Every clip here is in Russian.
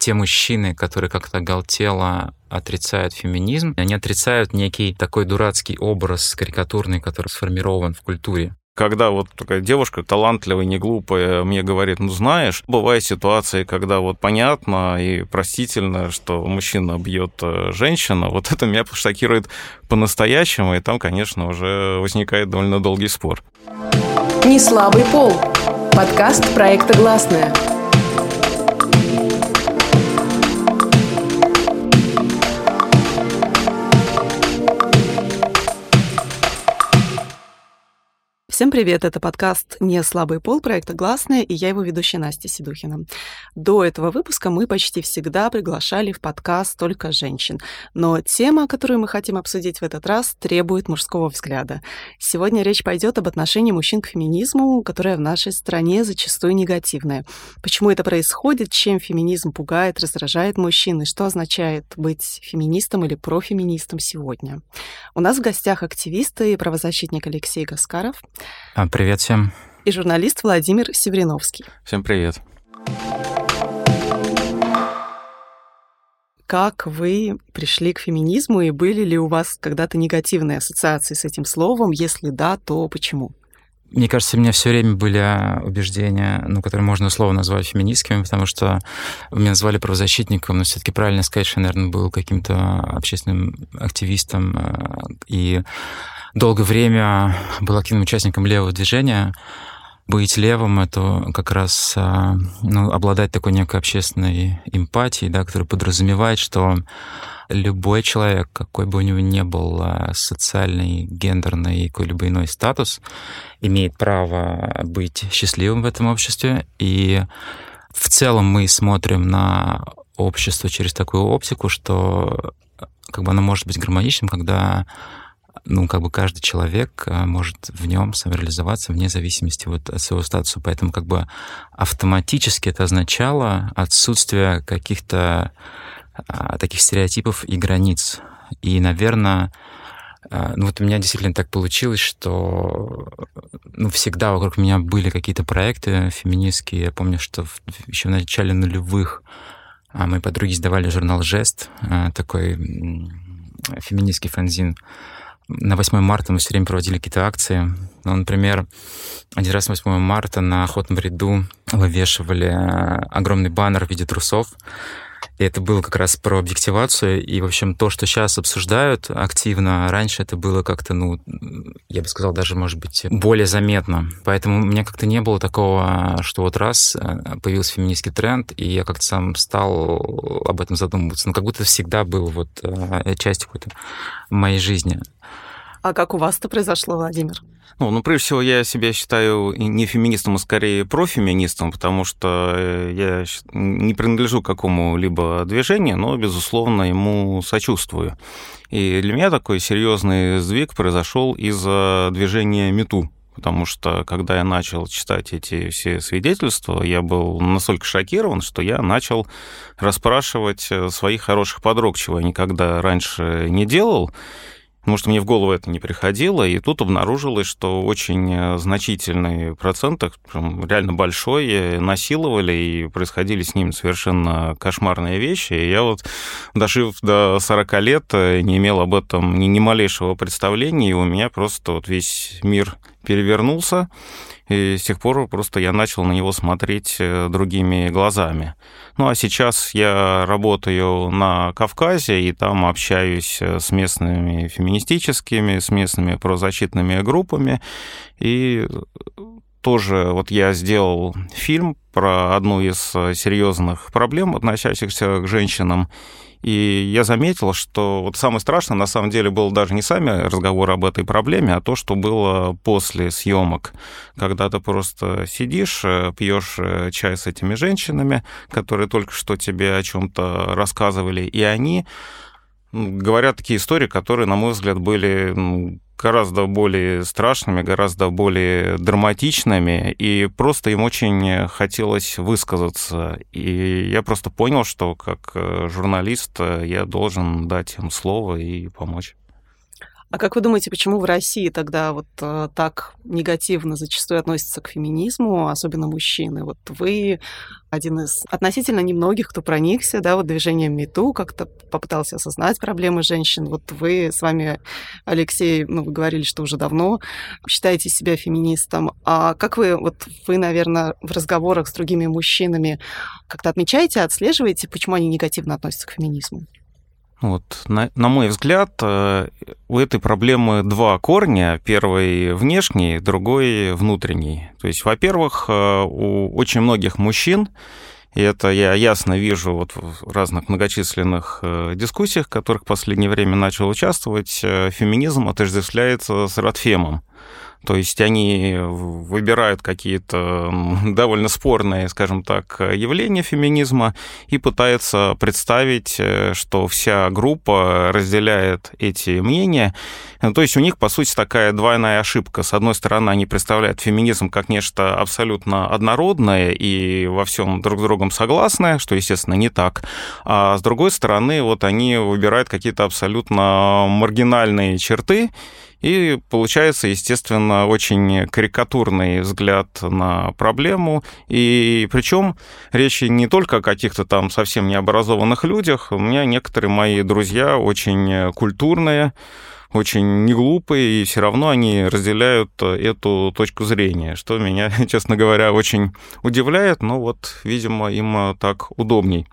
те мужчины, которые как-то оголтело отрицают феминизм, они отрицают некий такой дурацкий образ карикатурный, который сформирован в культуре когда вот такая девушка талантливая, не глупая, мне говорит, ну знаешь, бывают ситуации, когда вот понятно и простительно, что мужчина бьет э, женщину, вот это меня шокирует по-настоящему, и там, конечно, уже возникает довольно долгий спор. Не слабый пол. Подкаст проекта «Гласная». Всем привет, это подкаст «Не слабый пол» проекта «Гласная», и я его ведущая Настя Седухина. До этого выпуска мы почти всегда приглашали в подкаст только женщин, но тема, которую мы хотим обсудить в этот раз, требует мужского взгляда. Сегодня речь пойдет об отношении мужчин к феминизму, которое в нашей стране зачастую негативное. Почему это происходит, чем феминизм пугает, раздражает мужчин, и что означает быть феминистом или профеминистом сегодня. У нас в гостях активист и правозащитник Алексей Гаскаров — привет всем. И журналист Владимир Севриновский. Всем привет. Как вы пришли к феминизму и были ли у вас когда-то негативные ассоциации с этим словом? Если да, то почему? Мне кажется, у меня все время были убеждения, ну, которые можно условно назвать феминистскими, потому что меня назвали правозащитником, но все-таки правильно сказать, что я, наверное, был каким-то общественным активистом. Э, и долгое время был активным участником левого движения. Быть левым — это как раз а, ну, обладать такой некой общественной эмпатией, да, которая подразумевает, что любой человек, какой бы у него ни был а, социальный, гендерный, какой-либо иной статус, имеет право быть счастливым в этом обществе. И в целом мы смотрим на общество через такую оптику, что как бы оно может быть гармоничным, когда ну, как бы каждый человек э, может в нем самореализоваться вне зависимости вот от своего статуса. Поэтому как бы автоматически это означало отсутствие каких-то а, таких стереотипов и границ. И, наверное, а, ну вот у меня действительно так получилось, что ну, всегда вокруг меня были какие-то проекты феминистские. Я помню, что в, еще в начале нулевых а, мои подруги издавали журнал «Жест», а, такой феминистский фанзин на 8 марта мы все время проводили какие-то акции. Ну, например, один раз на 8 марта на охотном ряду вывешивали э, огромный баннер в виде трусов. Это было как раз про объективацию. И, в общем, то, что сейчас обсуждают активно, раньше это было как-то, ну, я бы сказал, даже, может быть, более заметно. Поэтому у меня как-то не было такого, что вот раз э, появился феминистский тренд, и я как-то сам стал об этом задумываться. Ну, как будто всегда был вот э, частью какой-то моей жизни. А как у вас это произошло, Владимир? Ну, ну, прежде всего, я себя считаю не феминистом, а скорее профеминистом, потому что э, я не принадлежу к какому-либо движению, но, безусловно, ему сочувствую. И для меня такой серьезный сдвиг произошел из-за движения МИТУ, потому что когда я начал читать эти все свидетельства, я был настолько шокирован, что я начал расспрашивать э, своих хороших подруг, чего я никогда раньше не делал, потому что мне в голову это не приходило, и тут обнаружилось, что очень э, значительный процент, реально большой, э, насиловали, и происходили с ними совершенно кошмарные вещи. И я вот, дожив до 40 лет, э, не имел об этом ни, ни малейшего представления, и у меня просто вот весь мир перевернулся, и с тех пор просто я начал на него смотреть другими глазами. Ну а сейчас я работаю на Кавказе и там общаюсь э, с местными феминистическими, с местными правозащитными группами. И тоже вот я сделал фильм про одну из э, серьезных проблем, относящихся к женщинам. И я заметил, что вот самое страшное на самом деле было даже не сами разговоры об этой проблеме, а то, что было после съемок, когда ты просто сидишь, э, пьешь э, чай с этими женщинами, которые только что тебе о чем-то рассказывали, и они говорят такие истории, которые, на мой взгляд, были гораздо более страшными, гораздо более драматичными, и просто им очень хотелось высказаться. И я просто понял, что как э, журналист э, я должен дать им слово и помочь. А как вы думаете, почему в России тогда вот э, так негативно зачастую относятся к феминизму, особенно мужчины? Вот вы один из относительно немногих, кто проникся, да, вот движением МИТУ, как-то попытался осознать проблемы женщин. Вот вы с вами, Алексей, ну, вы говорили, что уже давно считаете себя феминистом. А как вы, вот вы, наверное, в разговорах с другими мужчинами как-то отмечаете, отслеживаете, почему они негативно относятся к феминизму? Вот, на, на мой взгляд, э, у этой проблемы два корня. Первый внешний, другой внутренний. То есть, во-первых, э, у очень многих мужчин, и это я ясно вижу вот в разных многочисленных э, дискуссиях, в которых в последнее время начал участвовать, феминизм отождествляется с радфемом. То есть они выбирают какие-то довольно спорные, скажем так, явления феминизма и пытаются представить, э, что вся группа разделяет эти мнения. То есть у них, по сути, такая двойная ошибка. С одной стороны, они представляют феминизм как нечто абсолютно однородное и во всем друг с другом согласное, что, естественно, не так. А с другой стороны, вот они выбирают какие-то абсолютно маргинальные черты, и получается, естественно, очень карикатурный взгляд на проблему. И причем речь не только о каких-то там совсем необразованных людях. У меня некоторые мои друзья очень культурные, очень неглупые, и все равно они разделяют эту точку зрения, что меня, честно говоря, очень удивляет, но вот, видимо, им так удобней.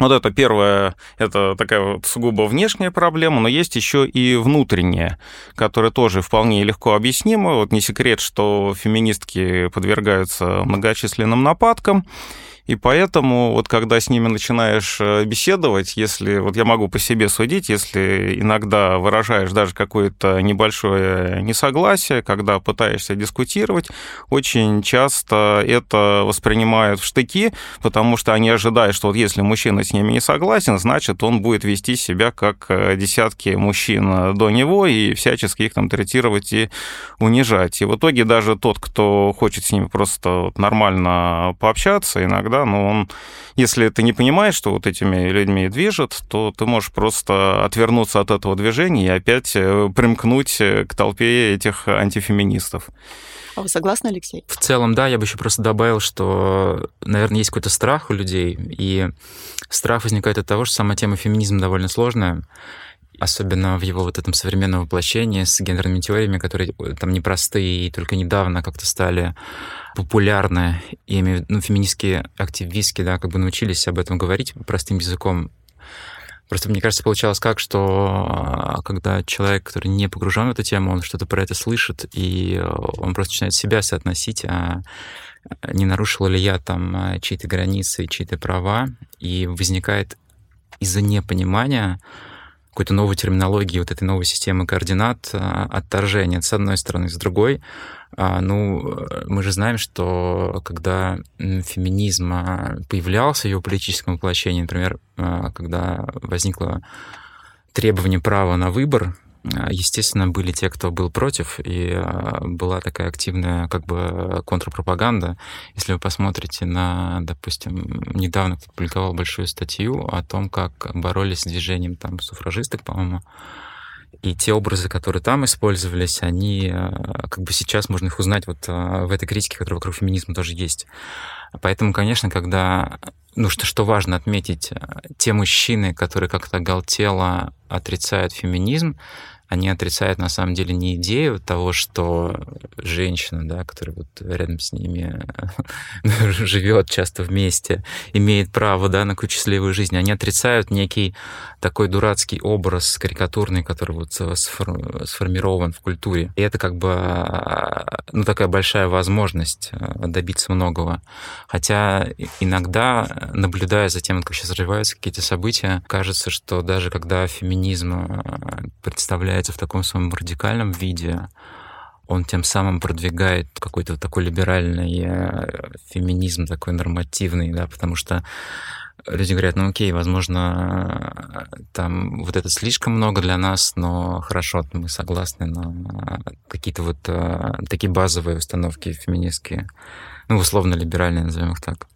Вот это первое, это такая вот сугубо внешняя проблема, но есть еще и внутренняя, которая тоже вполне легко объяснима. Вот не секрет, что феминистки подвергаются многочисленным нападкам, и поэтому вот когда с ними начинаешь э, беседовать, если вот я могу по себе судить, если иногда выражаешь даже какое-то небольшое несогласие, когда пытаешься дискутировать, очень часто это воспринимают в штыки, потому что они ожидают, что вот если мужчина с ними не согласен, значит, он будет вести себя как э, десятки мужчин до него и всячески их там третировать и унижать. И в итоге даже тот, кто хочет с ними просто нормально пообщаться, иногда но он, если ты не понимаешь, что вот этими людьми движет, то ты можешь просто отвернуться от этого движения и опять э, примкнуть э, к толпе этих антифеминистов. А вы согласны, Алексей? В целом, да, я бы еще просто добавил, что, наверное, есть какой-то страх у людей, и страх возникает от того, что сама тема феминизма довольно сложная, особенно в его вот этом современном воплощении с гендерными теориями, которые э, там непростые и только недавно как-то стали популярны. Я в виду, ну, феминистские активистки, да, как бы научились об этом говорить простым языком. Просто, мне кажется, получалось как, что а, когда человек, который не погружен в эту тему, он что-то про это слышит, и э, он просто начинает себя соотносить, а не нарушила ли я там а, чьи-то границы, чьи-то права, и возникает из-за непонимания какой-то новой терминологии, вот этой новой системы координат а, отторжения, с одной стороны, с другой. А, ну, мы же знаем, что когда феминизм а, появлялся его политическом воплощении, например, когда возникло требование права на выбор, естественно, были те, кто был против, и а, была такая активная как бы контрпропаганда. Если вы посмотрите на, допустим, недавно кто публиковал большую статью о том, как боролись с движением там суфражисток, по-моему, и те образы, которые там использовались, они а, как бы сейчас можно их узнать вот в этой критике, которая вокруг феминизма тоже есть. Поэтому, конечно, когда ну, что, что важно отметить, те мужчины, которые как-то оголтело отрицают феминизм, они отрицают на самом деле не идею того, что женщина, да, которая вот рядом с ними живет часто вместе, имеет право да, на какую счастливую жизнь. Они отрицают некий такой дурацкий образ карикатурный, который вот сформирован в культуре. И это как бы ну, такая большая возможность э, добиться многого. Хотя иногда, наблюдая за тем, как сейчас развиваются какие-то события, кажется, что даже когда феминизм э, представляет появляется в таком своем радикальном виде, он тем самым продвигает какой-то такой либеральный э, феминизм, такой нормативный, да, потому что люди говорят, ну окей, возможно, там вот это слишком много для нас, но хорошо, мы согласны на какие-то вот э, такие базовые установки феминистские, ну, условно либеральные, назовем их так.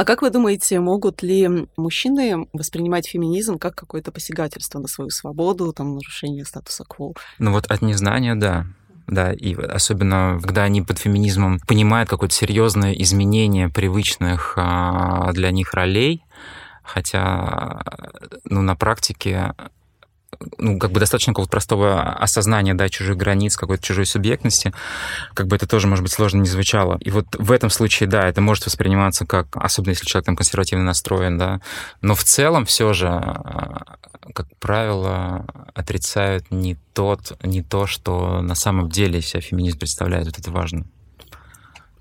А как вы думаете, могут ли мужчины воспринимать феминизм как какое-то посягательство на свою свободу, там, нарушение статуса кво? Ну вот от незнания, да. Да, и особенно, когда они под феминизмом понимают какое-то серьезное изменение привычных а, для них ролей, хотя ну, на практике ну, как бы достаточно какого-то простого осознания, да, чужих границ, какой-то чужой субъектности, как бы это тоже, может быть, сложно не звучало. И вот в этом случае, да, это может восприниматься как, особенно если человек там консервативно настроен, да, но в целом все же, а, как правило, отрицают не тот, не то, что на самом деле себя феминизм представляет, вот это важно.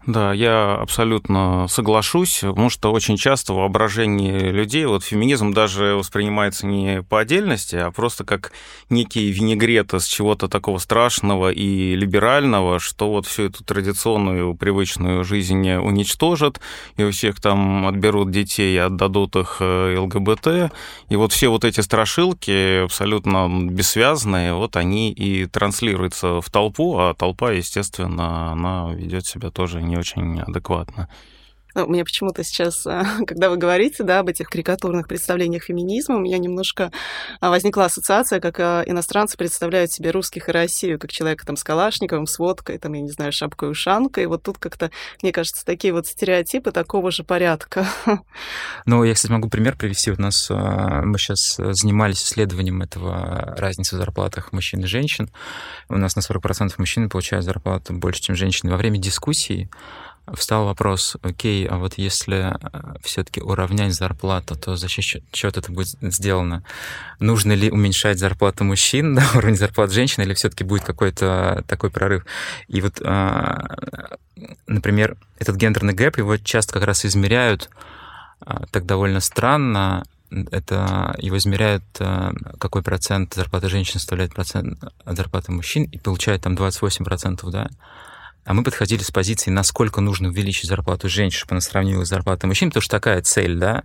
Да, я абсолютно соглашусь, потому что очень часто воображение людей, вот феминизм даже воспринимается не по отдельности, а просто как некий винегрет из чего-то такого страшного и либерального, что вот всю эту традиционную привычную жизнь уничтожат, и у всех там отберут детей отдадут их э, ЛГБТ. И вот все вот эти страшилки абсолютно бессвязные, вот они и транслируются в толпу, а толпа, естественно, она ведет себя тоже не очень адекватно. Ну, мне почему-то сейчас, а, когда вы говорите да, об этих карикатурных представлениях феминизма, у меня немножко а, возникла ассоциация, как а, иностранцы представляют себе русских и Россию, как человека там с калашниковым, с водкой, там, я не знаю, шапкой-ушанкой. Вот тут как-то, мне кажется, такие вот стереотипы такого же порядка. Ну, я, кстати, могу пример привести. У нас мы сейчас занимались исследованием этого разницы в зарплатах мужчин и женщин. У нас на 40% мужчин получают зарплату больше, чем женщины. Во время дискуссии встал вопрос, окей, а вот если э, все-таки уравнять зарплату, то за счет чего это будет сделано? Нужно ли уменьшать зарплату мужчин, да, уровень зарплат женщин, или все-таки будет какой-то такой прорыв? И вот, а, например, этот гендерный гэп, его часто как раз измеряют а, так довольно странно, это его измеряют, э, какой процент зарплаты женщин составляет процент зарплаты мужчин, и получают там 28%, да, а мы подходили с позиции, насколько нужно увеличить зарплату женщин, чтобы она сравнилась с зарплатой мужчин, потому что такая цель, да.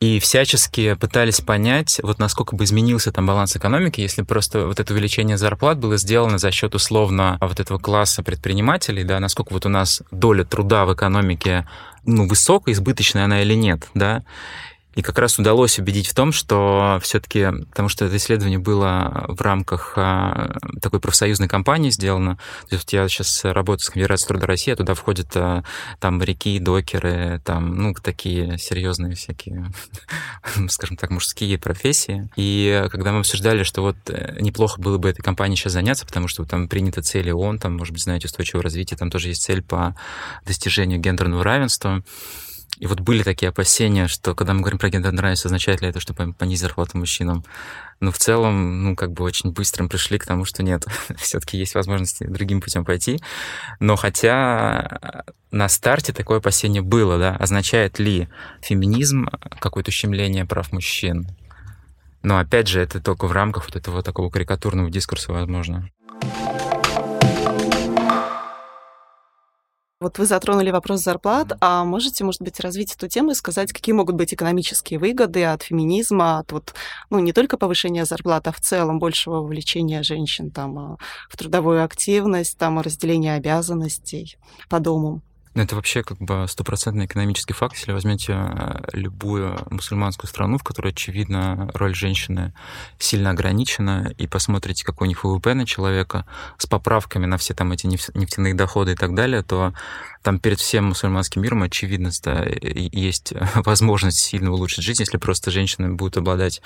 И всячески пытались понять, вот насколько бы изменился там баланс экономики, если просто вот это увеличение зарплат было сделано за счет условно вот этого класса предпринимателей, да, насколько вот у нас доля труда в экономике, ну, высокая, избыточная она или нет, да. И как раз удалось убедить в том, что все-таки, потому что это исследование было в рамках а, такой профсоюзной кампании сделано. То есть я сейчас работаю с Конфедерацией труда России, а туда входят а, там моряки, докеры, там, ну, такие серьезные всякие, скажем так, мужские профессии. И когда мы обсуждали, что вот э, неплохо было бы этой компанией сейчас заняться, потому что там приняты цели ООН, там, может быть, знаете, устойчивого развития, там тоже есть цель по достижению гендерного равенства. И вот были такие опасения, что когда мы говорим про гендерное равенство, означает ли это, что понизить зарплату мужчинам? Но в целом, ну, как бы очень быстро пришли к тому, что нет, все-таки есть возможности другим путем пойти. Но хотя на старте такое опасение было, да, означает ли феминизм какое-то ущемление прав мужчин? Но опять же, это только в рамках вот этого такого карикатурного дискурса возможно. Вот вы затронули вопрос зарплат, а можете, может быть, развить эту тему и сказать, какие могут быть экономические выгоды от феминизма, от вот, ну, не только повышения зарплат, а в целом большего вовлечения женщин там а, в трудовую активность, там разделение обязанностей по дому? Ну, это вообще как бы стопроцентный экономический факт. Если возьмете э, любую мусульманскую страну, в которой, очевидно, роль женщины сильно ограничена, и посмотрите, какой у них ВВП на человека, с поправками на все там эти нефтяные доходы и так далее, то там перед всем мусульманским миром, очевидно, да, есть возможность сильно улучшить жизнь, если просто женщины будут обладать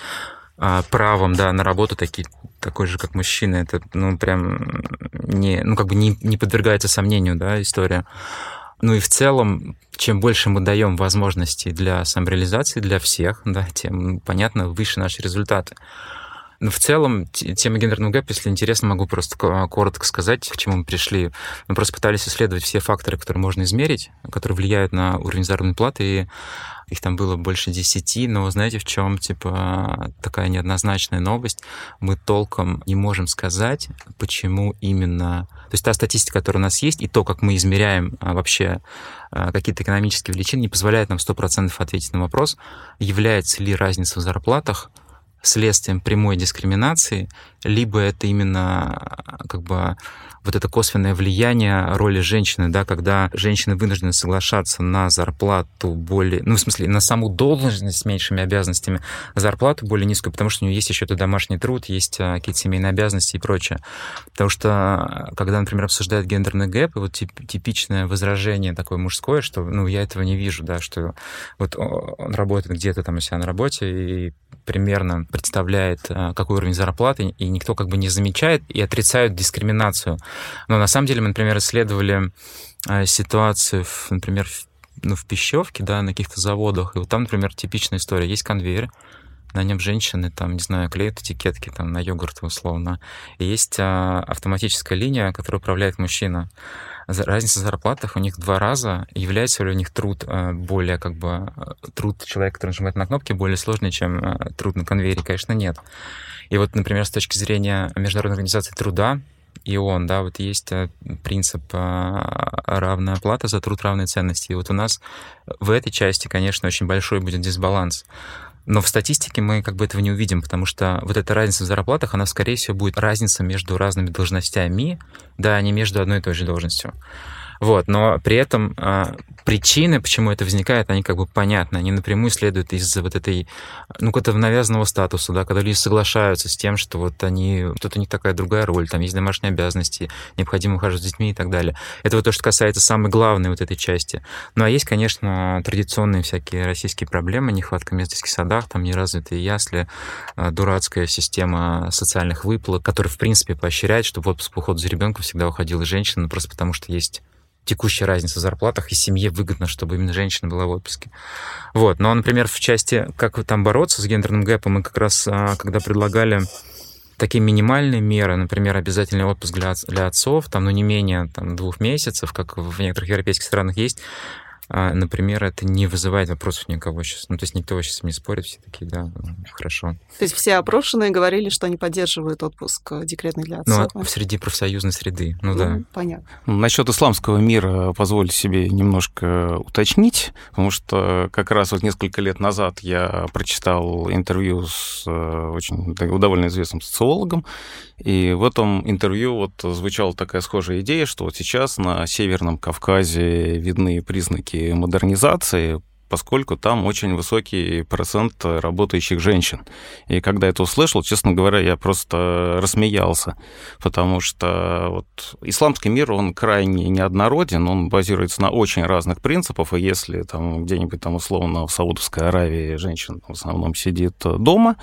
а, правом, да, на работу такие, такой же, как мужчины. Это, ну, прям не, ну, как бы не, не подвергается сомнению, да, история. Ну и в целом, чем больше мы даем возможностей для самореализации для всех, да, тем, понятно, выше наши результаты. Но в целом тема гендерного гэпа, если интересно, могу просто коротко сказать, к чему мы пришли. Мы просто пытались исследовать все факторы, которые можно измерить, которые влияют на уровень заработной платы, и их там было больше десяти, но знаете, в чем, типа, такая неоднозначная новость? Мы толком не можем сказать, почему именно... То есть та статистика, которая у нас есть, и то, как мы измеряем а, вообще а, какие-то экономические величины, не позволяет нам 100% ответить на вопрос, является ли разница в зарплатах следствием прямой дискриминации, либо это именно как бы вот это косвенное влияние роли женщины, да, когда женщины вынуждены соглашаться на зарплату более, ну, в смысле, на саму должность с меньшими обязанностями, зарплату более низкую, потому что у нее есть еще это домашний труд, есть а, какие-то семейные обязанности и прочее. Потому что, когда, например, обсуждают гендерный гэп, и вот типичное возражение такое мужское, что, ну, я этого не вижу, да, что вот он работает где-то там у себя на работе и примерно представляет, а, какой уровень зарплаты, и никто как бы не замечает и отрицают дискриминацию. Но на самом деле мы, например, исследовали а, ситуацию, например, ну, в пищевке, да, на каких-то заводах, и вот там, например, типичная история. Есть конвейер, на нем женщины, там, не знаю, клеят этикетки там на йогурт условно. И есть а, автоматическая линия, которая управляет мужчина. Разница в зарплатах у них два раза. Является ли у них труд а, более, как бы, труд человека, который нажимает на кнопки, более сложный, чем труд на конвейере? Конечно, нет. И вот, например, с точки зрения Международной организации труда, и он, да, вот есть э, принцип а, равная оплата за труд равной ценности. И вот у нас в этой части, конечно, очень большой будет дисбаланс. Но в статистике мы как бы этого не увидим, потому что вот эта разница в зарплатах, она, скорее всего, будет разница между разными должностями, да, а не между одной и той же должностью. Вот, но при этом а, причины, почему это возникает, они как бы понятны. Они напрямую следуют из вот этой, ну, какого-то навязанного статуса, да, когда люди соглашаются с тем, что вот они, тут у них такая другая роль, там есть домашние обязанности, необходимо ухаживать с детьми и так далее. Это вот то, что касается самой главной вот этой части. Ну, а есть, конечно, традиционные всякие российские проблемы, нехватка мест в детских садах, там неразвитые ясли, а, дурацкая система социальных выплат, которая, в принципе, поощряет, чтобы в отпуск по уходу за ребенком всегда уходила женщина, просто потому что есть текущая разница в зарплатах, и семье выгодно, чтобы именно женщина была в отпуске. Вот. Но, например, в части, как там бороться с гендерным гэпом, мы как раз, а, когда предлагали такие минимальные меры, например, обязательный отпуск для, для отцов, там, ну, не менее там, двух месяцев, как в некоторых европейских странах есть, например, это не вызывает вопросов никого сейчас. Ну, то есть никто сейчас не спорит, все такие, да, хорошо. То есть все опрошенные говорили, что они поддерживают отпуск э, декретный для отцов? Ну, а среди профсоюзной среды, ну, ну да. Понятно. Насчет исламского мира позвольте себе немножко уточнить, потому что как раз вот несколько лет назад я прочитал интервью с э, очень довольно известным социологом, и в этом интервью вот звучала такая схожая идея, что вот сейчас на Северном Кавказе видны признаки модернизации, поскольку там очень высокий процент работающих женщин. И когда это услышал, честно говоря, я просто рассмеялся, потому что вот исламский мир, он крайне неоднороден, он базируется на очень разных принципах, и если там где-нибудь там условно в Саудовской Аравии женщина в основном сидит дома,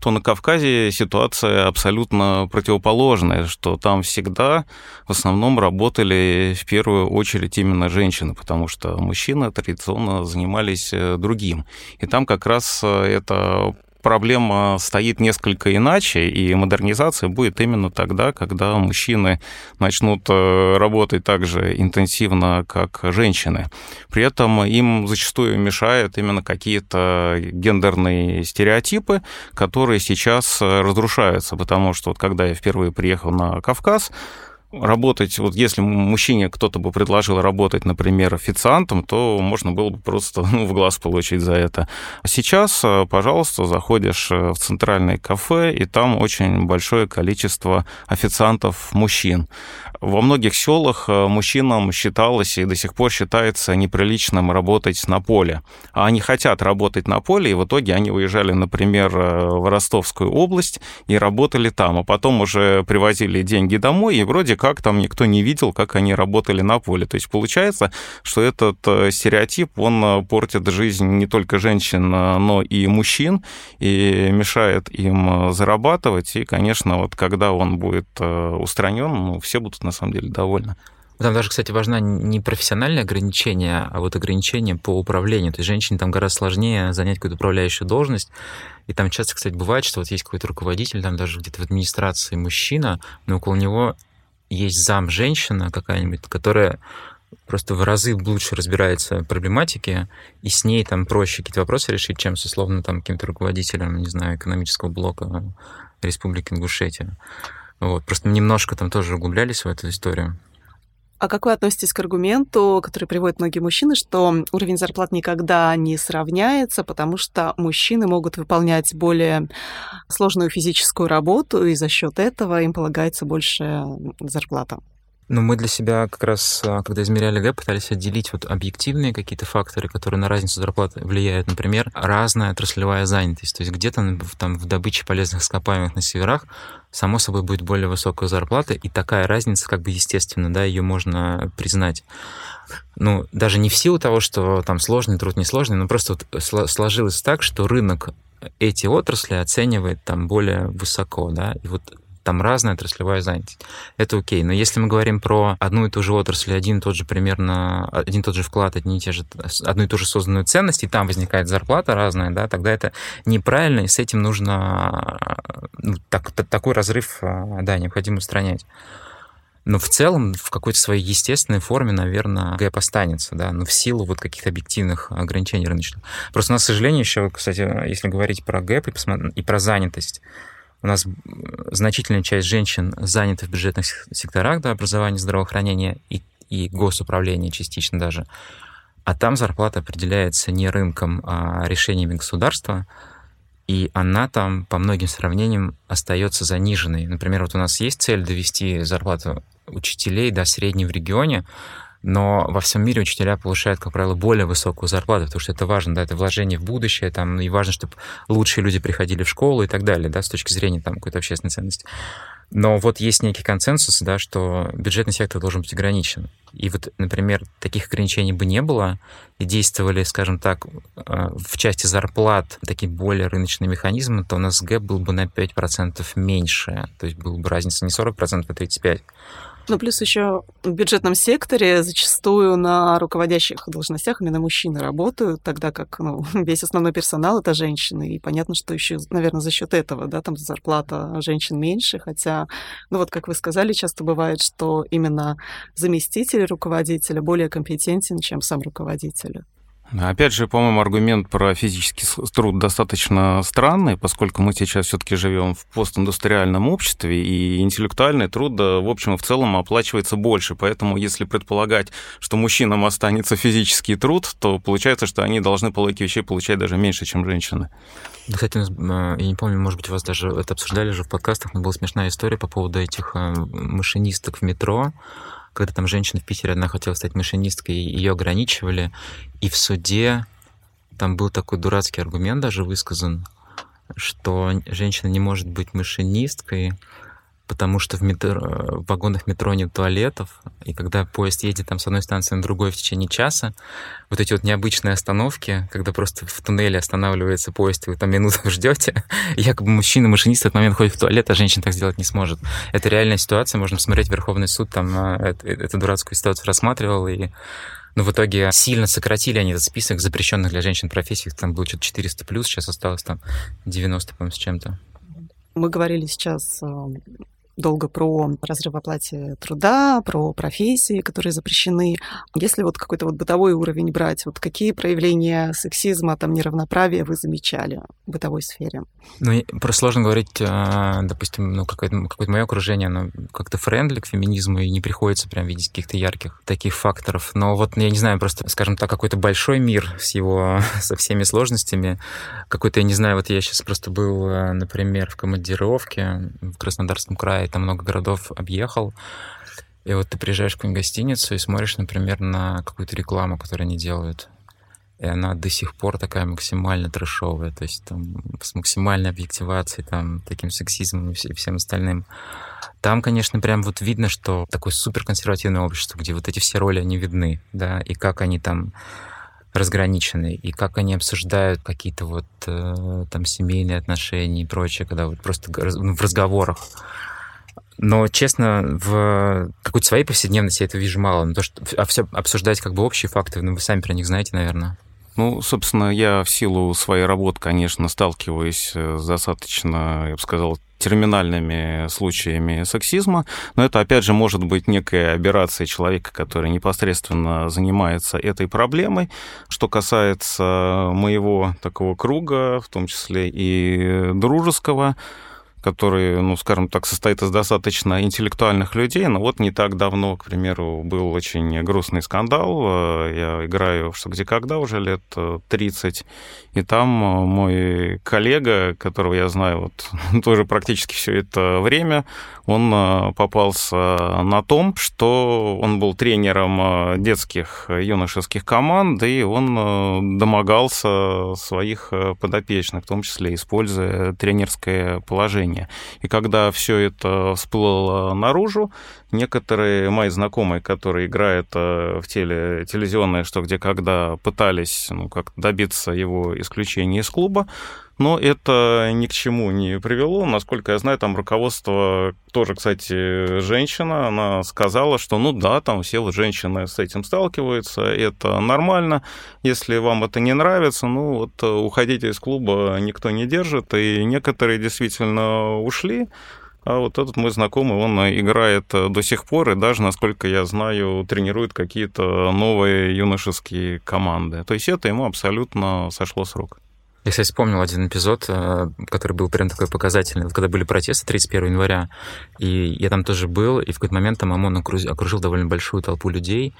то на Кавказе ситуация абсолютно противоположная, что там всегда в основном работали в первую очередь именно женщины, потому что мужчины традиционно занимались занимались э, другим. И там как раз э, эта проблема стоит несколько иначе, и модернизация будет именно тогда, когда мужчины начнут э, работать так же интенсивно, как женщины. При этом им зачастую мешают именно какие-то гендерные стереотипы, которые сейчас разрушаются, потому что вот когда я впервые приехал на Кавказ, работать, вот если мужчине кто-то бы предложил работать, например, официантом, то можно было бы просто ну, в глаз получить за это. А сейчас, э, пожалуйста, заходишь э, в центральное кафе, и там очень большое количество официантов мужчин. Во многих селах э, мужчинам считалось и до сих пор считается неприличным работать на поле. А они хотят работать на поле, и в итоге они уезжали, например, в Ростовскую область и работали там, а потом уже привозили деньги домой, и вроде как там никто не видел, как они работали на поле. То есть получается, что этот э, стереотип, он э, портит жизнь не только женщин, э, но и мужчин, и мешает им зарабатывать. И, конечно, вот когда он будет устранен, ну, все будут на самом деле довольны. Там даже, кстати, важна не профессиональное ограничение, а вот ограничение по управлению. То есть женщине там гораздо сложнее занять какую-то управляющую должность. И там часто, кстати, бывает, что вот есть какой-то руководитель, там даже где-то в администрации мужчина, но около него есть зам женщина какая-нибудь, которая просто в разы лучше разбирается в проблематике, и с ней там проще какие-то вопросы решить, чем с условно там каким-то руководителем, не знаю, экономического блока Республики Ингушетия. Вот. Просто немножко там тоже углублялись в эту историю. А как вы относитесь к аргументу, который приводят многие мужчины, что уровень зарплат никогда не сравняется, потому что мужчины могут выполнять более сложную физическую работу, и за счет этого им полагается больше зарплата? Ну, мы для себя как раз, а, когда измеряли ГЭП, пытались отделить вот объективные какие-то факторы, которые на разницу зарплаты влияют. Например, разная отраслевая занятость. То есть где-то там в добыче полезных ископаемых на северах само собой будет более высокая зарплата, и такая разница как бы естественно, да, ее можно признать. Ну, даже не в силу того, что там сложный труд, несложный, но просто вот сложилось так, что рынок эти отрасли оценивает там более высоко, да, и вот там разная отраслевая занятость. Это окей. Но если мы говорим про одну и ту же отрасль, один и тот же примерно, один и тот же вклад, одни и те же, одну и ту же созданную ценность, и там возникает зарплата разная, да, тогда это неправильно, и с этим нужно ну, так, такой разрыв, а, да, необходимо устранять. Но в целом, в какой-то своей естественной форме, наверное, gap останется, да, но в силу вот каких-то объективных ограничений рыночных. Просто у нас, к сожалению, еще, кстати, если говорить про gap и, и про занятость, у нас значительная часть женщин заняты в бюджетных секторах, да, образования, здравоохранения и, и госуправления частично даже. А там зарплата определяется не рынком, а решениями государства, и она там по многим сравнениям остается заниженной. Например, вот у нас есть цель довести зарплату учителей до средней в регионе, но во всем мире учителя получают, как правило, более высокую зарплату, потому что это важно, да, это вложение в будущее, там, и важно, чтобы лучшие люди приходили в школу и так далее, да, с точки зрения там какой-то общественной ценности. Но вот есть некий консенсус, да, что бюджетный сектор должен быть ограничен. И вот, например, таких ограничений бы не было, и действовали, скажем так, э, в части зарплат такие более рыночные механизмы, то у нас гэп был бы на 5% меньше. То есть была бы разница не 40%, а 35%. Ну, плюс еще в бюджетном секторе зачастую на руководящих должностях именно мужчины работают, тогда как ну, весь основной персонал это женщины. И понятно, что еще, наверное, за счет этого, да, там зарплата женщин меньше, хотя, ну вот как вы сказали, часто бывает, что именно заместитель руководителя более компетентен, чем сам руководитель. Опять же, по-моему, аргумент про физический труд достаточно странный, поскольку мы сейчас все-таки живем в постиндустриальном обществе, и интеллектуальный труд, в общем и в целом, оплачивается больше. Поэтому, если предполагать, что мужчинам останется физический труд, то получается, что они должны по логике вещей получать даже меньше, чем женщины. Кстати, я не помню, может быть, вас даже это обсуждали же в подкастах, но была смешная история по поводу этих э, машинисток в метро, когда там женщина в Питере одна хотела стать машинисткой, ее ограничивали, и в суде там был такой дурацкий аргумент даже высказан, что женщина не может быть машинисткой, потому что в, метро, в вагонах метро нет туалетов, и когда поезд едет там с одной станции на другой в течение часа, вот эти вот необычные остановки, когда просто в туннеле останавливается поезд, и вы там минуту ждете, якобы мужчина-машинист в этот момент ходит в туалет, а женщина так сделать не сможет. Это реальная ситуация, можно посмотреть, Верховный суд там а, эту, эту дурацкую ситуацию рассматривал, и но в итоге сильно сократили они этот список запрещенных для женщин профессий. Там было что-то 400 плюс, сейчас осталось там 90, по-моему, с чем-то. Мы говорили сейчас а, долго про разрыв оплате труда, про профессии, которые запрещены. Если вот какой-то вот бытовой уровень брать, вот какие проявления сексизма, там, неравноправия вы замечали в бытовой сфере? Ну, просто сложно говорить, а, допустим, ну, какое-то, какое мое окружение, оно как-то френдли к феминизму, и не приходится прям видеть каких-то ярких таких факторов. Но вот, я не знаю, просто, скажем так, какой-то большой мир с его, со всеми сложностями, какой-то, я не знаю, вот я сейчас просто был, а, например, в командировке в Краснодарском крае, и там много городов объехал. И вот ты приезжаешь в какую-нибудь гостиницу и смотришь, например, на какую-то рекламу, которую они делают. И она до сих пор такая максимально трэшовая, то есть там с максимальной объективацией, там, таким сексизмом и всем остальным. Там, конечно, прям вот видно, что такое суперконсервативное общество, где вот эти все роли, они видны, да, и как они там разграничены, и как они обсуждают какие-то вот э, там семейные отношения и прочее, когда вот просто в разговорах но, честно, в какой-то своей повседневности я это вижу мало. Но то, что, а все обсуждать как бы общие факты, ну, вы сами про них знаете, наверное. Ну, собственно, я в силу своей работы, конечно, сталкиваюсь э, с достаточно, я бы сказал, терминальными случаями сексизма, но это, опять же, может быть некая аберрация человека, который непосредственно занимается этой проблемой. Что касается моего такого круга, в том числе и дружеского, который, ну, скажем так, состоит из достаточно интеллектуальных людей, но вот не так давно, к примеру, был очень грустный скандал. Я играю в «Что, где, когда» уже лет 30, и там мой коллега, которого я знаю вот тоже практически все это время, он попался на том, что он был тренером детских юношеских команд, и он домогался своих подопечных, в том числе используя тренерское положение. И когда все это всплыло наружу, некоторые мои знакомые, которые играют э, в теле, телевизионное «Что, где, когда», пытались ну, как добиться его исключения из клуба, но это ни к чему не привело. Насколько я знаю, там руководство, тоже, кстати, женщина, она сказала, что ну да, там все вот женщины с этим сталкиваются, это нормально. Если вам это не нравится, ну вот уходите из клуба никто не держит, и некоторые действительно ушли. А вот этот мой знакомый, он играет до сих пор, и даже, насколько я знаю, тренирует какие-то новые юношеские команды. То есть это ему абсолютно сошло с рук. Я, кстати, вспомнил один эпизод, э, который был прям такой показательный. Когда были протесты 31 января, и я там тоже был, и в какой-то момент там ОМОН окружил довольно большую толпу людей,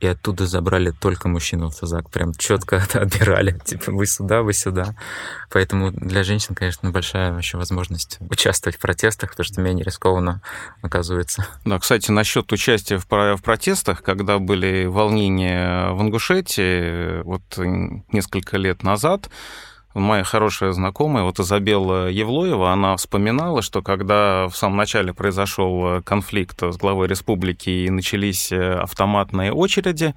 и оттуда забрали только мужчину в Тазак. Прям четко отбирали. Типа, вы сюда, вы сюда. Поэтому для женщин, конечно, большая вообще возможность участвовать в протестах, потому что менее рискованно оказывается. Да, кстати, насчет участия в, в протестах, когда были волнения в Ингушетии, вот несколько лет назад, Моя хорошая знакомая, вот Изабелла Евлоева, она вспоминала, что когда в самом начале произошел э, конфликт с главой республики и начались э, автоматные очереди,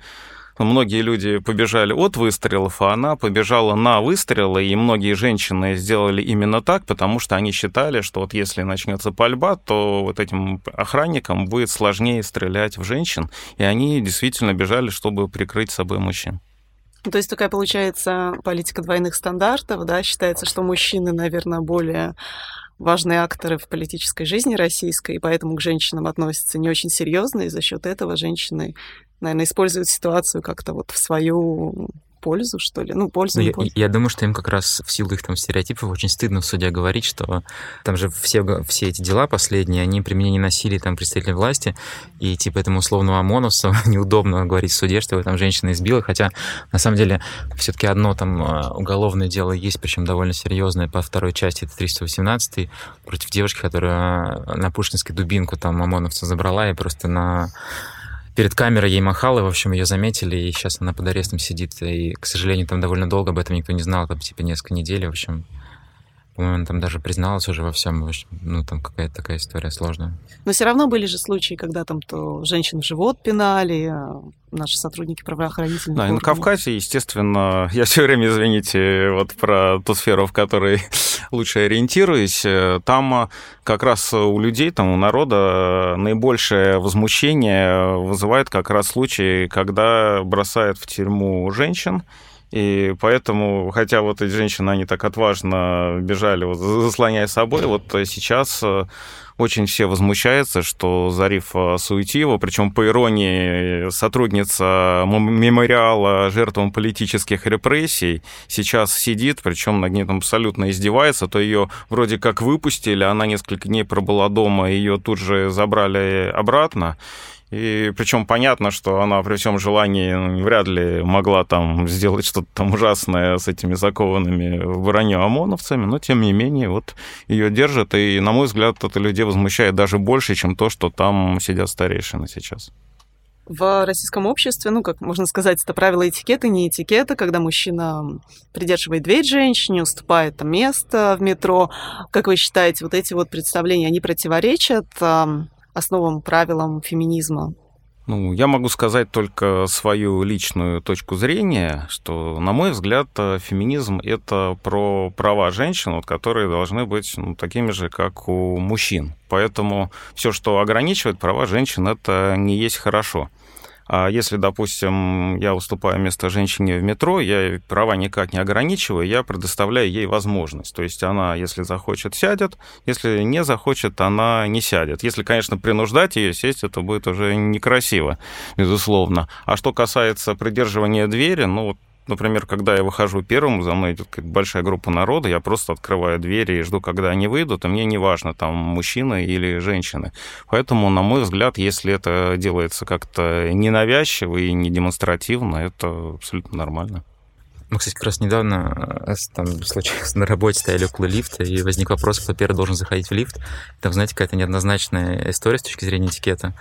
многие люди побежали от выстрелов, а она побежала на выстрелы, и многие женщины сделали именно так, потому что они считали, что вот если начнется пальба, то вот этим охранникам будет сложнее стрелять в женщин, и они действительно бежали, чтобы прикрыть собой мужчин. Ну, то есть такая получается политика двойных стандартов, да, считается, что мужчины, наверное, более важные акторы в политической жизни российской, и поэтому к женщинам относятся не очень серьезно, и за счет этого женщины, наверное, используют ситуацию как-то вот в свою пользу, что ли? Ну, пользу, ну, я, пользу. я думаю, что им как раз в силу их там стереотипов очень стыдно в суде говорить, что там же все, все эти дела последние, они при мне не носили там представители власти, и типа этому условному ОМОНовцу неудобно говорить в суде, что его там женщина избила, хотя на самом деле все-таки одно там а, уголовное дело есть, причем довольно серьезное по второй части, это 318 против девушки, которая на Пушкинской дубинку там ОМОНовца забрала и просто на перед камерой ей махала, в общем, ее заметили, и сейчас она под арестом сидит. И, к сожалению, там довольно долго об этом никто не знал, там, типа, несколько недель, в общем. По-моему, она там даже призналась уже во всем. Ну, там какая-то такая история сложная. Но все равно были же случаи, когда там то женщин в живот пинали, а наши сотрудники правоохранительных Да, и на Кавказе, естественно, я все время, извините, вот про ту сферу, в которой лучше ориентируюсь, э, там э, как раз у людей, там у народа наибольшее возмущение вызывает как раз случаи, когда бросают в тюрьму женщин, и поэтому, хотя вот эти женщины, они так отважно бежали, вот, заслоняя собой, вот сейчас э, очень все возмущаются, что Зариф Суетиева, причем по иронии сотрудница мемориала жертвам политических репрессий, сейчас сидит, причем над ней там абсолютно издевается, то ее вроде как выпустили, она несколько дней пробыла дома, ее тут же забрали обратно. И причем понятно, что она при всем желании ну, вряд ли могла там сделать что-то там ужасное с этими закованными в броню ОМОНовцами, но тем не менее вот ее держат, и, на мой взгляд, это людей возмущает даже больше, чем то, что там сидят старейшины сейчас. В российском обществе, ну, как можно сказать, это правило этикеты, не этикета, когда мужчина придерживает дверь женщине, уступает там место в метро. Как вы считаете, вот эти вот представления, они противоречат основам, правилам феминизма? Ну, я могу сказать только свою личную точку зрения, что, на мой взгляд, феминизм — это про права женщин, вот, которые должны быть ну, такими же, как у мужчин. Поэтому все, что ограничивает права женщин, это не есть хорошо. А если, допустим, я уступаю место женщине в метро, я права никак не ограничиваю, я предоставляю ей возможность. То есть она, если захочет, сядет, если не захочет, она не сядет. Если, конечно, принуждать ее сесть, это будет уже некрасиво, безусловно. А что касается придерживания двери, ну, например, когда я выхожу первым, за мной идет большая группа народа, я просто открываю двери и жду, когда они выйдут, и мне не важно, там, мужчины или женщины. Поэтому, на мой взгляд, если это делается как-то ненавязчиво и не демонстративно, это абсолютно нормально. Мы, кстати, как раз недавно э, там случилось на работе стояли около лифта, и возник вопрос, кто первый должен заходить в лифт. Там, знаете, какая-то неоднозначная история с точки зрения этикета,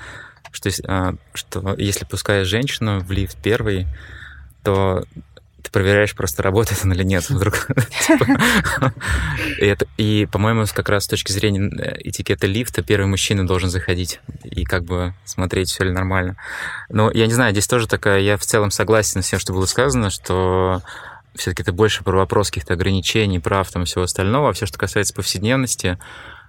что, а, что если пускаешь женщину в лифт первый, то ты проверяешь просто, работает он или нет вдруг. Типа. и, по-моему, как раз с точки зрения э, этикета лифта первый мужчина должен заходить и как бы смотреть, все ли нормально. Но я не знаю, здесь тоже такая, я в целом согласен с тем, что было сказано, что все-таки это больше про вопрос каких-то ограничений, прав там всего остального, а все, что касается повседневности,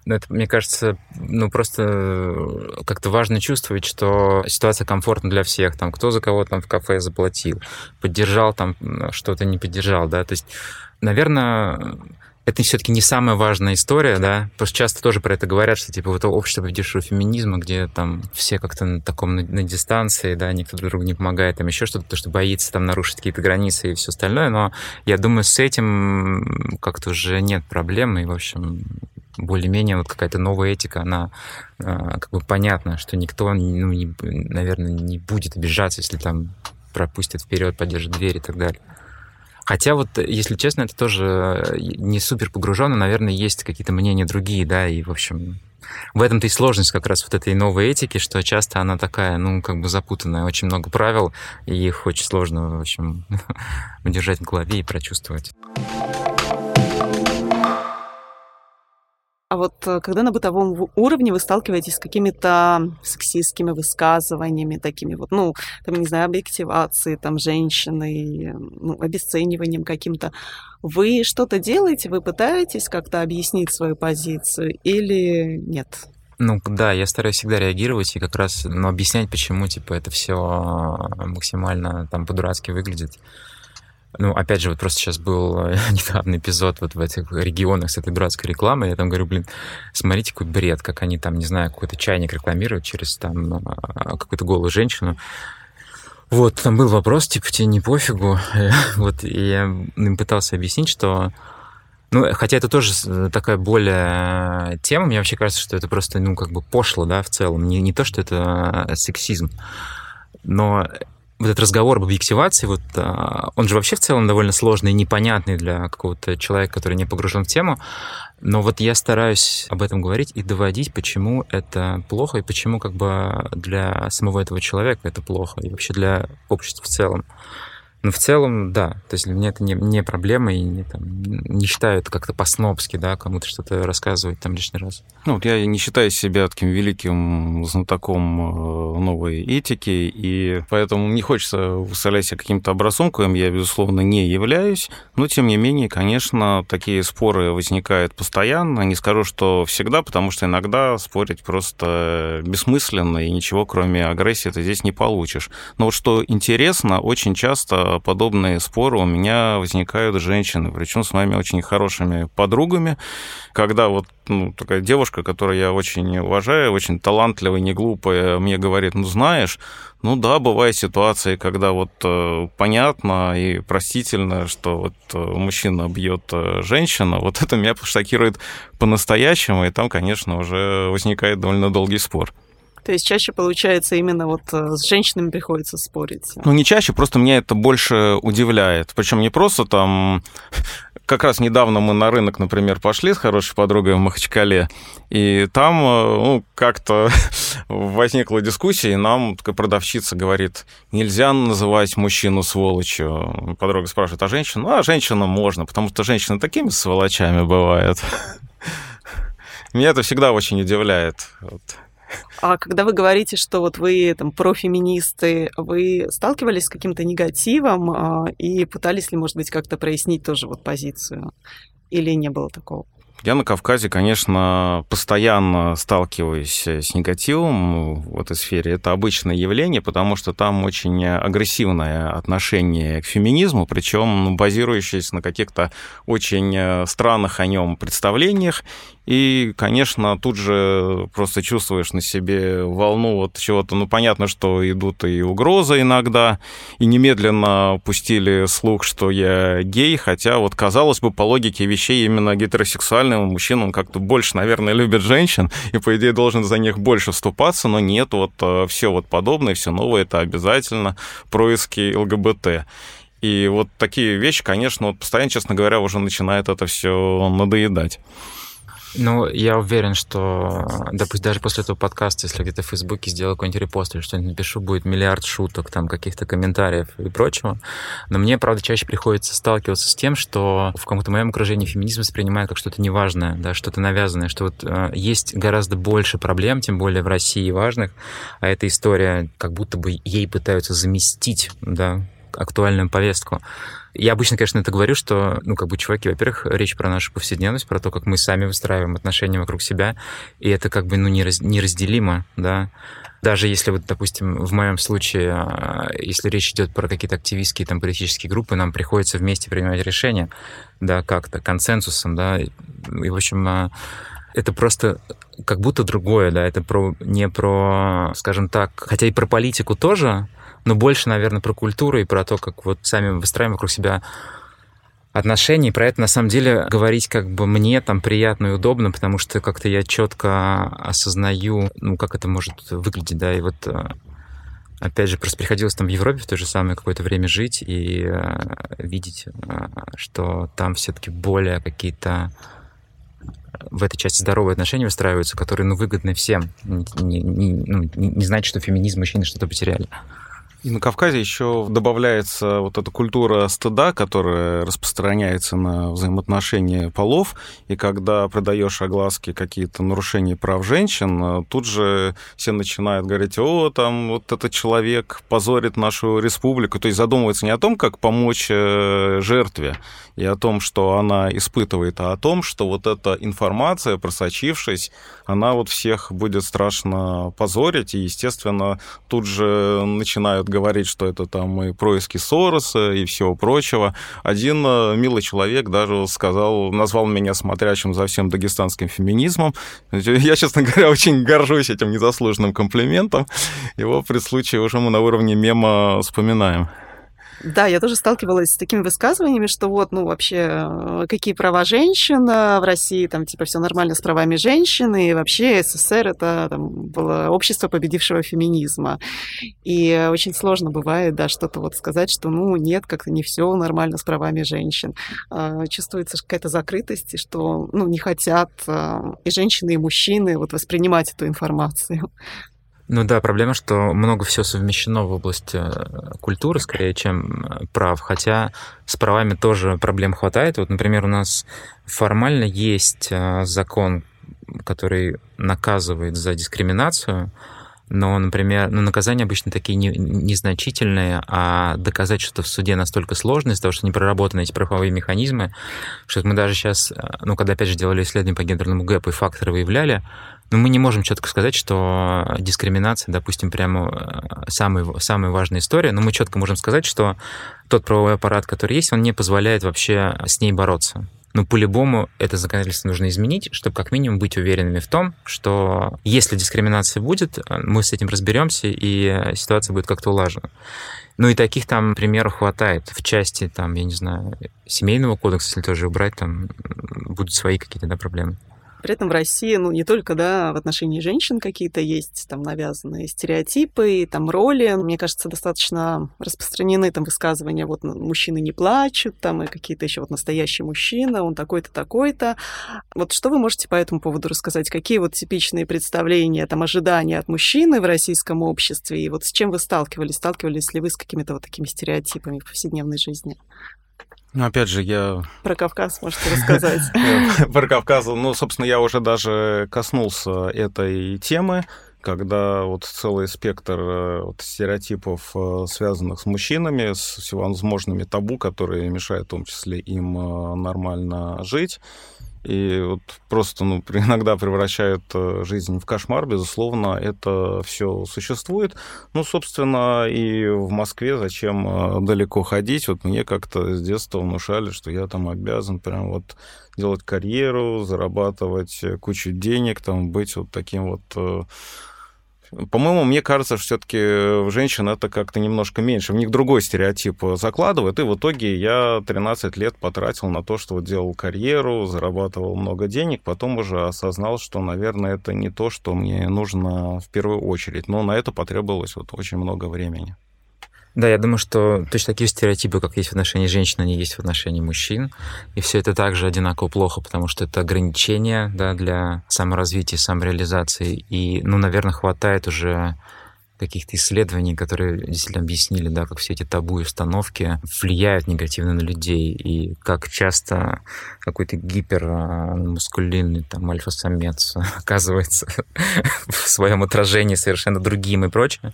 ну, это, мне кажется, ну, просто э, как-то важно чувствовать, что ситуация комфортна для всех. Там, кто за кого там в кафе заплатил, поддержал там что-то, не поддержал, да. То есть, наверное, это все-таки не самая важная история, да, что часто тоже про это говорят, что типа вот общество победившего феминизма, где там все как-то на таком на, на дистанции, да, никто друг другу не помогает, там еще что-то, то, что боится там нарушить какие-то границы и все остальное, но я думаю, с этим как-то уже нет проблем, и, в общем, более-менее вот какая-то новая этика, она э, как бы понятна, что никто, ну, не, наверное, не будет обижаться, если там пропустит вперед, поддержит дверь и так далее. Хотя вот, если честно, это тоже не супер погруженно, наверное, есть какие-то мнения другие, да, и, в общем, в этом-то и сложность как раз вот этой новой этики, что часто она такая, ну, как бы запутанная, очень много правил, и их очень сложно, в общем, удержать в голове и прочувствовать. А вот э, когда на бытовом уровне вы сталкиваетесь с какими-то сексистскими высказываниями, такими вот, ну, там, не знаю, объективацией там женщины, ну, обесцениванием каким-то, вы что-то делаете, вы пытаетесь как-то объяснить свою позицию или нет? Ну да, я стараюсь всегда реагировать и как раз ну, объяснять, почему типа это все максимально там по-дурацки выглядит. Ну, опять же, вот просто сейчас был э, недавний эпизод вот в этих регионах с этой дурацкой рекламой. Я там говорю, блин, смотрите, какой бред, как они там, не знаю, какой-то чайник рекламируют через там ну, а, какую-то голую женщину. Вот, там был вопрос, типа, тебе не пофигу. вот, и я им пытался объяснить, что ну, хотя это тоже э, такая более тема, мне вообще кажется, что это просто, ну, как бы пошло, да, в целом. Не, не то, что это э, сексизм, но вот этот разговор об объективации, вот, а, он же вообще в целом довольно сложный и непонятный для какого-то человека, который не погружен в тему. Но вот я стараюсь об этом говорить и доводить, почему это плохо и почему как бы для самого этого человека это плохо и вообще для общества в целом. Но в целом, да, то есть для меня это не, не проблема, и не, там, не считаю это как-то по-снобски, да, кому-то что-то рассказывать там лишний раз. Ну, вот я не считаю себя таким великим знатоком э, новой этики, и поэтому не хочется выставлять себя каким-то образцом, коим я, безусловно, не являюсь, но, тем не менее, конечно, такие споры возникают постоянно, не скажу, что всегда, потому что иногда спорить просто бессмысленно, и ничего, кроме агрессии, ты здесь не получишь. Но вот что интересно, очень часто подобные споры у меня возникают женщины, причем с моими очень хорошими подругами, когда вот ну, такая девушка, которую я очень уважаю, очень талантливая, не глупая, мне говорит, ну знаешь, ну да, бывают ситуации, когда вот э, понятно и простительно, что вот э, мужчина бьет э, женщину, вот это меня шокирует по-настоящему, и там, конечно, уже возникает довольно долгий спор. То есть чаще получается именно вот э, с женщинами приходится спорить. Ну, не чаще, просто меня это больше удивляет. Причем не просто там... Как раз недавно мы на рынок, например, пошли с хорошей подругой в Махачкале, и там э, ну, как-то возникла дискуссия, и нам такая продавщица говорит, нельзя называть мужчину сволочью. Подруга спрашивает, а женщину? Ну, а женщину можно, потому что женщины такими сволочами бывают. Меня это всегда очень удивляет. Вот. А когда вы говорите, что вот вы там профеминисты, вы сталкивались с каким-то негативом а, и пытались ли, может быть, как-то прояснить тоже вот позицию? Или не было такого? Я на Кавказе, конечно, постоянно сталкиваюсь с негативом в этой сфере. Это обычное явление, потому что там очень агрессивное отношение к феминизму, причем базирующееся на каких-то очень странных о нем представлениях. И, конечно, тут же просто чувствуешь на себе волну вот чего-то, ну, понятно, что идут и угрозы иногда, и немедленно пустили слух, что я гей, хотя вот, казалось бы, по логике вещей именно гетеросексуальным мужчинам как-то больше, наверное, любят женщин, и, по идее, должен за них больше вступаться, но нет, вот э, все вот подобное, все новое, это обязательно происки ЛГБТ. И вот такие вещи, конечно, вот постоянно, честно говоря, уже начинает это все надоедать. Ну, я уверен, что, допустим, даже после этого подкаста, если где-то в Фейсбуке сделаю какой-нибудь репост или что-нибудь напишу, будет миллиард шуток, там, каких-то комментариев и прочего. Но мне, правда, чаще приходится сталкиваться с тем, что в каком-то моем окружении феминизм воспринимает как что-то неважное, да, что-то навязанное, что вот э, есть гораздо больше проблем, тем более в России важных, а эта история как будто бы ей пытаются заместить, да, актуальную повестку. Я обычно, конечно, это говорю, что, ну, как бы, чуваки, во-первых, речь про нашу повседневность, про то, как мы сами выстраиваем отношения вокруг себя, и это как бы, ну, нераз, неразделимо, да. Даже если, вот, допустим, в моем случае, а, если речь идет про какие-то активистские там политические группы, нам приходится вместе принимать решения, да, как-то консенсусом, да, и, в общем, а, это просто как будто другое, да, это про, не про, скажем так, хотя и про политику тоже, но больше, наверное, про культуру и про то, как вот сами выстраиваем вокруг себя отношения. И про это, на самом деле, говорить как бы мне там приятно и удобно, потому что как-то я четко осознаю, ну, как это может выглядеть, да, и вот э, опять же, просто приходилось там в Европе в то же самое какое-то время жить и э, видеть, э, что там все-таки более какие-то в этой части здоровые отношения выстраиваются, которые, ну, выгодны всем. Не, не, ну, не, не значит, что феминизм мужчины что-то потеряли. И на Кавказе еще добавляется вот эта культура стыда, которая распространяется на взаимоотношения полов. И когда продаешь огласки какие-то нарушения прав женщин, тут же все начинают говорить, о, там вот этот человек позорит нашу республику. То есть задумывается не о том, как помочь э, жертве, и о том, что она испытывает, а о том, что вот эта информация, просочившись, она вот всех будет страшно позорить, и, естественно, тут же начинают говорить, что это там и происки Сороса и всего прочего. Один э, милый человек даже сказал, назвал меня смотрящим за всем дагестанским феминизмом. Я, честно говоря, очень горжусь этим незаслуженным комплиментом. Его при случае уже мы на уровне мема вспоминаем. Да, я тоже сталкивалась с такими высказываниями, что вот, ну, вообще, э, какие права женщин в России, там, типа, все нормально с правами женщин, и вообще СССР это там, было общество победившего феминизма. И очень сложно бывает, да, что-то вот сказать, что, ну, нет, как-то не все нормально с правами женщин. А, чувствуется какая-то закрытость, что, ну, не хотят а, и женщины, и мужчины вот воспринимать эту информацию. Ну да, проблема, что много всего совмещено в области э, культуры, скорее, чем э, прав. Хотя с правами тоже проблем хватает. Вот, например, у нас формально есть э, закон, который наказывает за дискриминацию, но, например, ну, наказания обычно такие не, незначительные, а доказать что-то в суде настолько сложно из-за того, что не проработаны эти правовые механизмы, что мы даже сейчас, ну, когда, опять же, делали исследование по гендерному гэпу и факторы выявляли, но мы не можем четко сказать, что дискриминация, допустим, прямо самая, самая важная история, но мы четко можем сказать, что тот правовой аппарат, который есть, он не позволяет вообще с ней бороться. Но по-любому это законодательство нужно изменить, чтобы как минимум быть уверенными в том, что если дискриминация будет, мы с этим разберемся, и ситуация будет как-то улажена. Ну и таких там примеров хватает. В части, там, я не знаю, семейного кодекса, если тоже убрать, там будут свои какие-то да, проблемы. При этом в России, ну, не только, да, в отношении женщин какие-то есть там навязанные стереотипы там роли. Мне кажется, достаточно распространены там высказывания, вот мужчины не плачут, там, и какие-то еще вот настоящий мужчина, он такой-то, такой-то. Вот что вы можете по этому поводу рассказать? Какие вот типичные представления, там, ожидания от мужчины в российском обществе? И вот с чем вы сталкивались? Сталкивались ли вы с какими-то вот такими стереотипами в повседневной жизни? Ну, опять же, я... Про Кавказ можете рассказать. Про Кавказ, ну, собственно, я уже даже коснулся этой темы, когда вот целый спектр э, вот, стереотипов, э, связанных с мужчинами, с всевозможными табу, которые мешают в том числе им э, нормально жить. И вот просто ну, иногда превращают э, жизнь в кошмар, безусловно, это все существует. Ну, собственно, и в Москве зачем э, далеко ходить? Вот мне как-то с детства внушали, что я там обязан прям вот делать карьеру, зарабатывать кучу денег, там быть вот таким вот по-моему, мне кажется, что все-таки в женщин это как-то немножко меньше. В них другой стереотип закладывает. И в итоге я 13 лет потратил на то, что делал карьеру, зарабатывал много денег, потом уже осознал, что, наверное, это не то, что мне нужно в первую очередь. Но на это потребовалось вот очень много времени. Да, я думаю, что точно такие стереотипы, как есть в отношении женщин, они есть в отношении мужчин. И все это также одинаково плохо, потому что это ограничение да, для саморазвития, самореализации. И, ну, наверное, хватает уже каких-то исследований, которые действительно объяснили, да, как все эти табу и установки влияют негативно на людей, и как часто какой-то гипермускулинный там альфа-самец оказывается в своем отражении совершенно другим и прочее.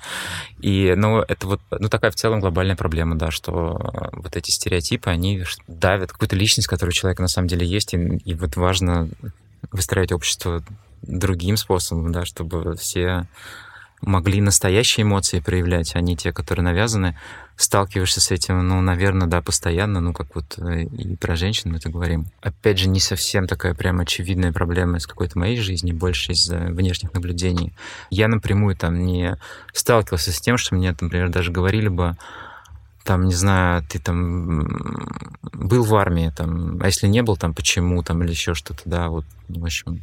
И, ну, это вот, ну, такая в целом глобальная проблема, да, что вот эти стереотипы, они давят какую-то личность, которая у человека на самом деле есть, и, и вот важно выстраивать общество другим способом, да, чтобы все могли настоящие эмоции проявлять, а не те, которые навязаны. Сталкиваешься с этим, ну, наверное, да, постоянно, ну, как вот э, и про женщин мы это говорим. Опять же, не совсем такая прям очевидная проблема из какой-то моей жизни, больше из внешних наблюдений. Я напрямую там не сталкивался с тем, что мне, например, даже говорили бы, там, не знаю, ты там был в армии, там, а если не был, там, почему, там, или еще что-то, да, вот, в общем,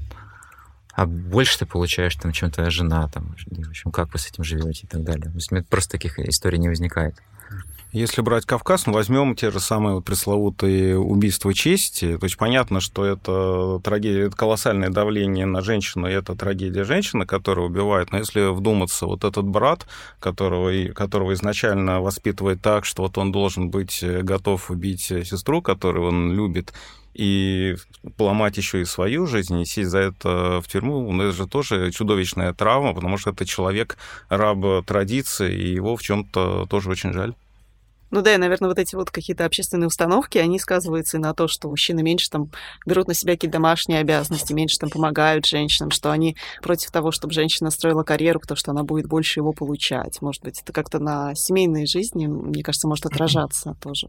а больше ты получаешь, там, чем твоя жена, там, в общем, как вы с этим живете и так далее. То есть просто таких историй не возникает. Если брать Кавказ, мы возьмем те же самые пресловутые убийства чести. То есть понятно, что это трагедия, это колоссальное давление на женщину, и это трагедия женщины, которая убивает. Но если вдуматься, вот этот брат, которого, которого изначально воспитывает так, что вот он должен быть готов убить сестру, которую он любит, и поломать еще и свою жизнь, и сесть за это в тюрьму, ну, это же тоже чудовищная травма, потому что это человек раб традиции, и его в чем-то тоже очень жаль. Ну да, и, наверное, вот эти вот какие-то общественные установки, они сказываются и на то, что мужчины меньше там берут на себя какие-то домашние обязанности, меньше там помогают женщинам, что они против того, чтобы женщина строила карьеру, потому что она будет больше его получать. Может быть, это как-то на семейной жизни, мне кажется, может отражаться тоже.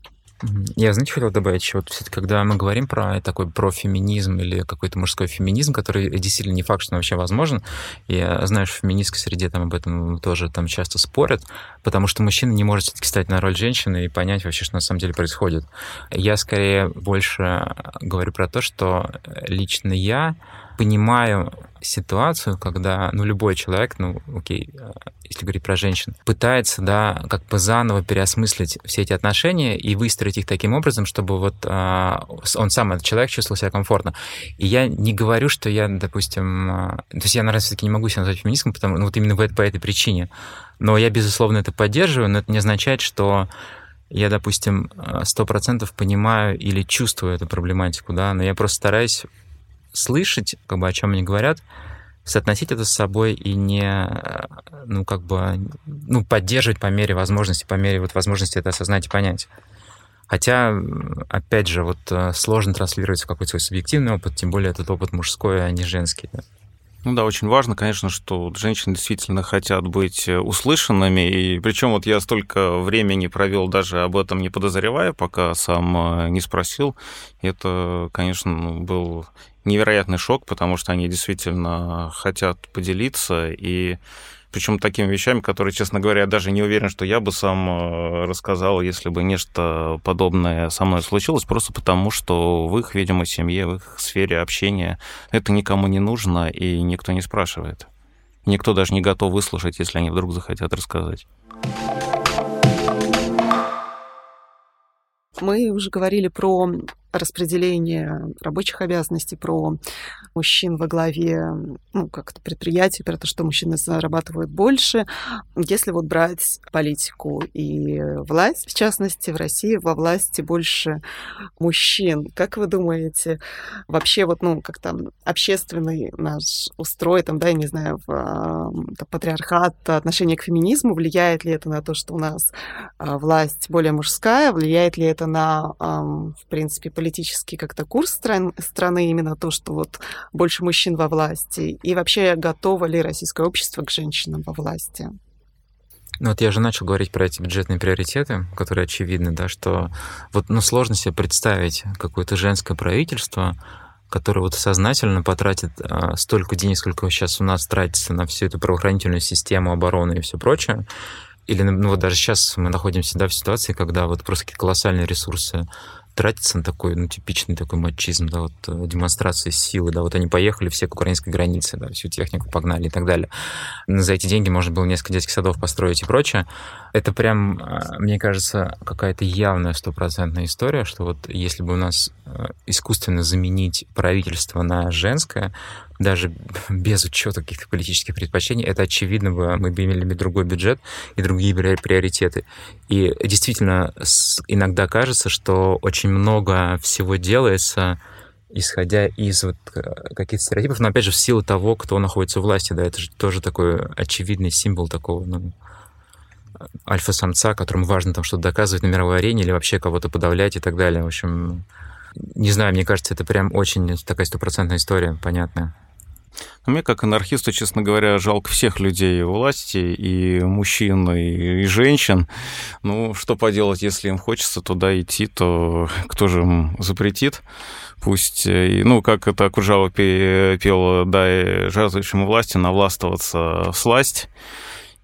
Я, знаете, хотел добавить еще, вот когда мы говорим про такой про феминизм или какой-то мужской феминизм, который действительно не факт, что он вообще возможен, я знаю, что в феминистской среде там об этом тоже там часто спорят, потому что мужчина не может все-таки стать на роль женщины и понять вообще, что на самом деле происходит. Я скорее больше говорю про то, что лично я понимаю ситуацию, когда, ну, любой человек, ну, окей, э, если говорить про женщин, пытается, да, как бы заново переосмыслить все эти отношения и выстроить их таким образом, чтобы вот а, он сам, этот человек, чувствовал себя комфортно. И я не говорю, что я, допустим, а, то есть я, наверное, все-таки не могу себя назвать феминистком, потому, ну, вот именно по, по этой причине. Но я, безусловно, это поддерживаю, но это не означает, что я, допустим, сто процентов понимаю или чувствую эту проблематику, да, но я просто стараюсь слышать, как бы о чем они говорят, соотносить это с собой и не, ну, как бы, ну, поддерживать по мере возможности, по мере вот возможности это осознать и понять. Хотя, опять же, вот э, сложно транслировать какой-то свой субъективный опыт, тем более этот опыт мужской, а не женский. Ну да, очень важно, конечно, что женщины действительно хотят быть э, услышанными, и причем вот я столько времени провел даже об этом не подозревая, пока сам э, не спросил. Это, конечно, ну, был невероятный шок, потому что они действительно хотят поделиться, и причем такими вещами, которые, честно говоря, я даже не уверен, что я бы сам э, рассказал, если бы нечто подобное со мной случилось, просто потому что в их, видимо, семье, в их сфере общения это никому не нужно, и никто не спрашивает. Никто даже не готов выслушать, если они вдруг захотят рассказать. Мы уже говорили про распределение рабочих обязанностей, про мужчин во главе ну, как-то предприятий, про то, что мужчины зарабатывают больше. Если вот брать политику и власть, в частности, в России во власти больше мужчин. Как вы думаете, вообще вот, ну, как там общественный наш устрой, там, да, я не знаю, в, там, патриархат, отношение к феминизму, влияет ли это на то, что у нас а, власть более мужская, влияет ли это на, в принципе, политику политический как-то курс стран, страны, именно то, что вот больше мужчин во власти, и вообще готово ли российское общество к женщинам во власти? Ну вот я же начал говорить про эти бюджетные приоритеты, которые очевидны, да, что вот ну, сложно себе представить какое-то женское правительство, которое вот сознательно потратит а, столько денег, сколько сейчас у нас тратится на всю эту правоохранительную систему обороны и все прочее. Или ну, вот даже сейчас мы находимся да, в ситуации, когда вот просто какие-то колоссальные ресурсы тратится на такой, ну, типичный такой мачизм, да, вот э, демонстрации силы, да, вот они поехали все к украинской границе, да, всю технику погнали и так далее. За эти деньги можно было несколько детских садов построить и прочее. Это прям, э, мне кажется, какая-то явная стопроцентная история, что вот если бы у нас э, искусственно заменить правительство на женское, даже без учета каких-то политических предпочтений, это очевидно бы, мы бы имели другой бюджет и другие приоритеты. И действительно, иногда кажется, что очень много всего делается исходя из вот э, каких-то стереотипов, но опять же в силу того, кто находится у власти, да, это же тоже такой очевидный символ такого, ну, альфа-самца, которому важно там что-то доказывать на мировой арене или вообще кого-то подавлять и так далее. В общем, не знаю, мне кажется, это прям очень такая стопроцентная история, понятная. Ну, мне, как анархисту, честно говоря, жалко всех людей власти, и мужчин, и, и женщин. Ну, что поделать, если им хочется туда идти, то кто же им запретит? Пусть, э, ну, как это Куржава пел, дай жаждущему власти навластвоваться в сласть.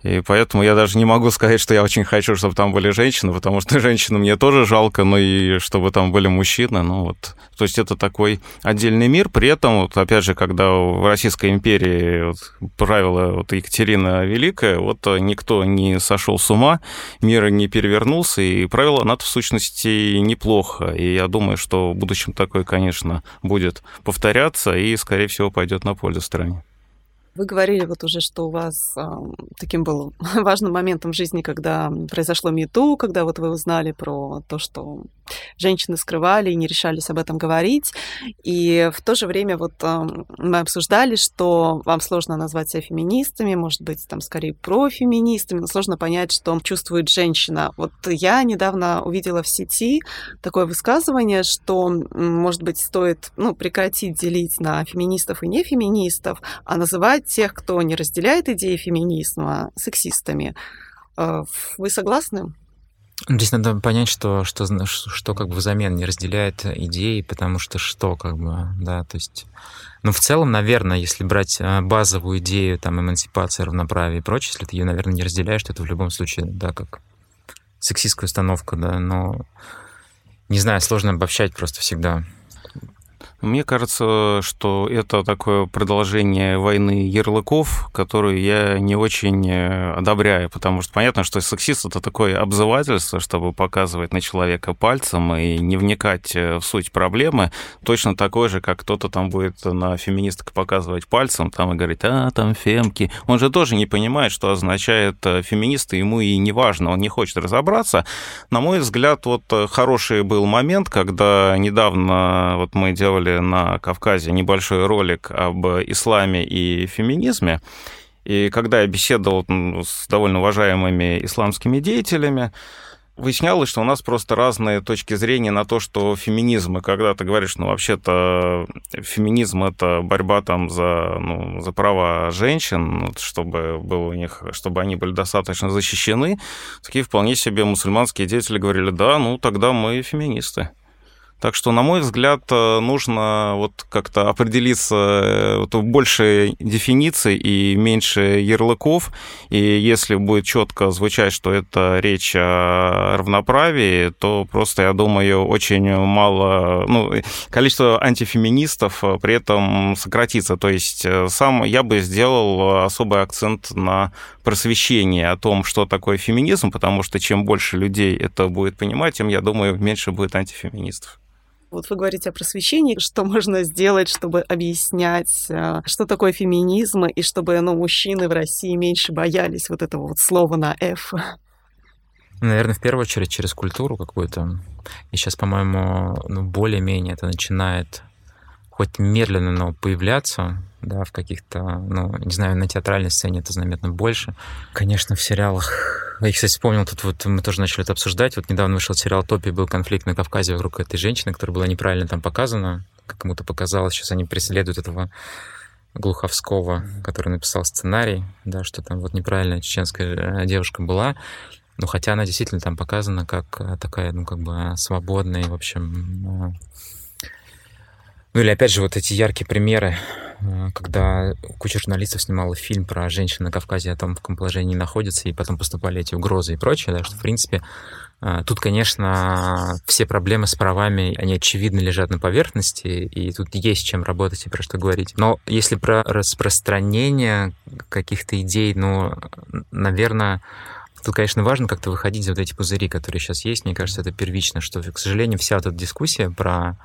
И поэтому я даже не могу сказать, что я очень хочу, чтобы там были женщины, потому что женщины мне тоже жалко, но и чтобы там были мужчины. Ну вот, то есть это такой отдельный мир. При этом, вот, опять же, когда в Российской империи вот, правила вот, Екатерина Великая, вот никто не сошел с ума, мир не перевернулся, и правила НАТО в сущности неплохо. И я думаю, что в будущем такое, конечно, будет повторяться и, скорее всего, пойдет на пользу стране. Вы говорили вот уже, что у вас э, таким был важным моментом в жизни, когда произошло МИТУ, когда вот вы узнали про то, что женщины скрывали и не решались об этом говорить. И в то же время вот э, мы обсуждали, что вам сложно назвать себя феминистами, может быть, там скорее профеминистами, но сложно понять, что чувствует женщина. Вот я недавно увидела в сети такое высказывание, что, может быть, стоит ну, прекратить делить на феминистов и нефеминистов, а называть называть тех, кто не разделяет идеи феминизма, сексистами. Э, вы согласны? Здесь надо понять, что, что, что как бы взамен не разделяет идеи, потому что что, как бы, да, то есть... Ну, в целом, наверное, если брать э, базовую идею, там, эмансипации, равноправия и прочее, если ты ее, наверное, не разделяешь, то это в любом случае, да, как сексистская установка, да, но не знаю, сложно обобщать просто всегда. Мне кажется, что это такое продолжение войны ярлыков, которую я не очень э, одобряю, потому что понятно, что сексист — это такое обзывательство, чтобы показывать на человека пальцем и не вникать э, в суть проблемы, точно такой же, как кто-то там будет на феминисток показывать пальцем там и говорить, а, там фемки. Он же тоже не понимает, что означает э, феминист, и ему и не важно, он не хочет разобраться. На мой взгляд, вот хороший был момент, когда недавно вот мы делали на Кавказе небольшой ролик об исламе и феминизме. И когда я беседовал с довольно уважаемыми исламскими деятелями, выяснялось, что у нас просто разные точки зрения на то, что феминизм, и когда ты говоришь, ну, вообще-то феминизм — это борьба там за, ну, за права женщин, чтобы, было у них, чтобы они были достаточно защищены, такие вполне себе мусульманские деятели говорили, да, ну, тогда мы феминисты. Так что, на мой взгляд, э, нужно вот как-то определиться э, вот в большей дефиниции и меньше ярлыков. И если будет четко звучать, что это речь о равноправии, то просто, я думаю, очень мало, ну, количество антифеминистов э, при этом сократится. То есть сам я бы сделал особый акцент на просвещение о том, что такое феминизм, потому что чем больше людей это будет понимать, тем, я думаю, меньше будет антифеминистов. Вот вы говорите о просвещении, что можно сделать, чтобы объяснять, э, что такое феминизм, и чтобы ну, мужчины в России меньше боялись вот этого вот слова на «F. Наверное, в первую очередь через культуру какую-то. И сейчас, по-моему, ну, более-менее это начинает хоть медленно, но появляться, да, в каких-то, ну, не знаю, на театральной сцене это заметно больше. Конечно, в сериалах... Я, кстати, вспомнил, тут вот мы тоже начали это обсуждать. Вот недавно вышел сериал «Топи», был конфликт на Кавказе вокруг этой женщины, которая была неправильно там показана, как кому-то показалось. Сейчас они преследуют этого Глуховского, который написал сценарий, да, что там вот неправильная чеченская э, девушка была. Ну, хотя она действительно там показана как э, такая, ну, как бы свободная, в общем... Э, ну, или, опять же, вот эти яркие примеры, когда куча журналистов снимала фильм про женщин на Кавказе, о том, в каком положении находятся, и потом поступали эти угрозы и прочее, да, что, в принципе, а, тут, конечно, все проблемы с правами, они очевидно лежат на поверхности, и тут есть чем работать и про что говорить. Но если про распространение каких-то идей, ну, наверное, Тут, конечно, важно как-то выходить из вот эти пузыри, которые сейчас есть. Мне кажется, это первично, что, к сожалению, вся эта дискуссия про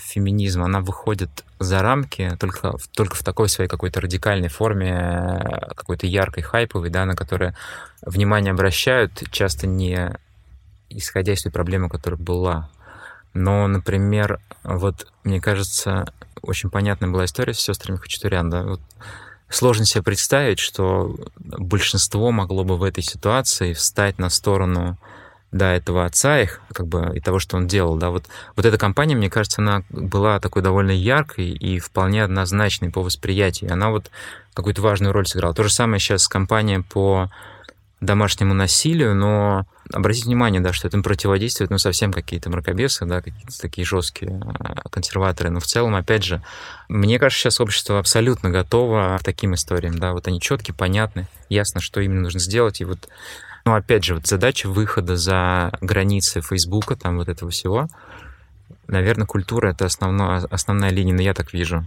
феминизм, она выходит за рамки только, только в такой своей какой-то радикальной форме, какой-то яркой, хайповой, да, на которое внимание обращают, часто не исходя из той проблемы, которая была. Но, например, вот, мне кажется, очень понятная была история с сестрами Хачатурян, да, вот сложно себе представить, что большинство могло бы в этой ситуации встать на сторону да, этого отца их, как бы, и того, что он делал, да, вот, вот эта компания, мне кажется, она была такой довольно яркой и вполне однозначной по восприятию, она вот какую-то важную роль сыграла. То же самое сейчас компания по домашнему насилию, но обратите внимание, да, что этому противодействуют, ну, совсем какие-то мракобесы, да, какие-то такие жесткие а, консерваторы. Но в целом, опять же, мне кажется, сейчас общество абсолютно готово к таким историям, да, вот они четкие, понятны, ясно, что именно нужно сделать, и вот ну, опять же, вот задача выхода за границы Фейсбука, там вот этого всего, наверное, культура — это основная, основная линия, но я так вижу.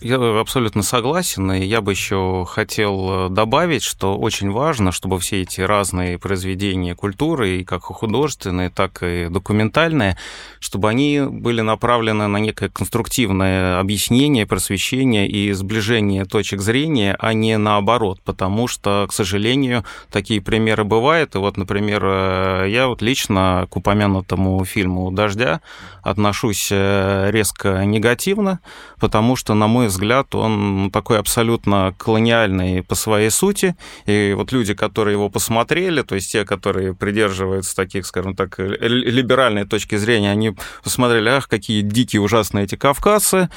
Я абсолютно согласен, и я бы еще хотел э, добавить, что очень важно, чтобы все эти разные произведения культуры, и как художественные, так и документальные, чтобы они были направлены на некое конструктивное объяснение, просвещение и сближение точек зрения, а не наоборот, потому что, к сожалению, такие примеры бывают. И вот, например, э, я вот лично к упомянутому фильму «Дождя» отношусь э, резко негативно, потому что, на мой взгляд, он такой абсолютно колониальный по своей сути. И вот люди, которые его посмотрели, то есть те, которые придерживаются таких, скажем так, либеральной точки зрения, они посмотрели, ах, какие дикие ужасные эти кавказцы,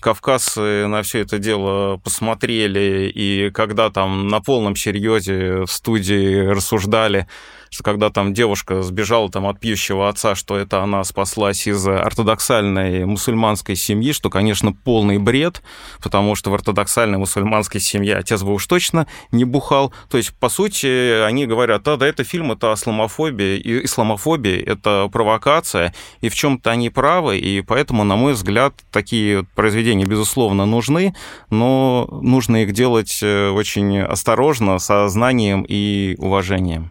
кавказцы на все это дело посмотрели, и когда там на полном серьезе в студии рассуждали, что когда там девушка сбежала там от пьющего отца, что это она спаслась из ортодоксальной мусульманской семьи, что, конечно, полный бред, потому что в ортодоксальной мусульманской семье отец бы уж точно не бухал. То есть, по сути, они говорят, да, да, это фильм, это исламофобия, и исламофобия, это провокация, и в чем-то они правы, и поэтому, на мой взгляд, такие произведения, безусловно, нужны, но нужно их делать э, очень осторожно, со знанием и уважением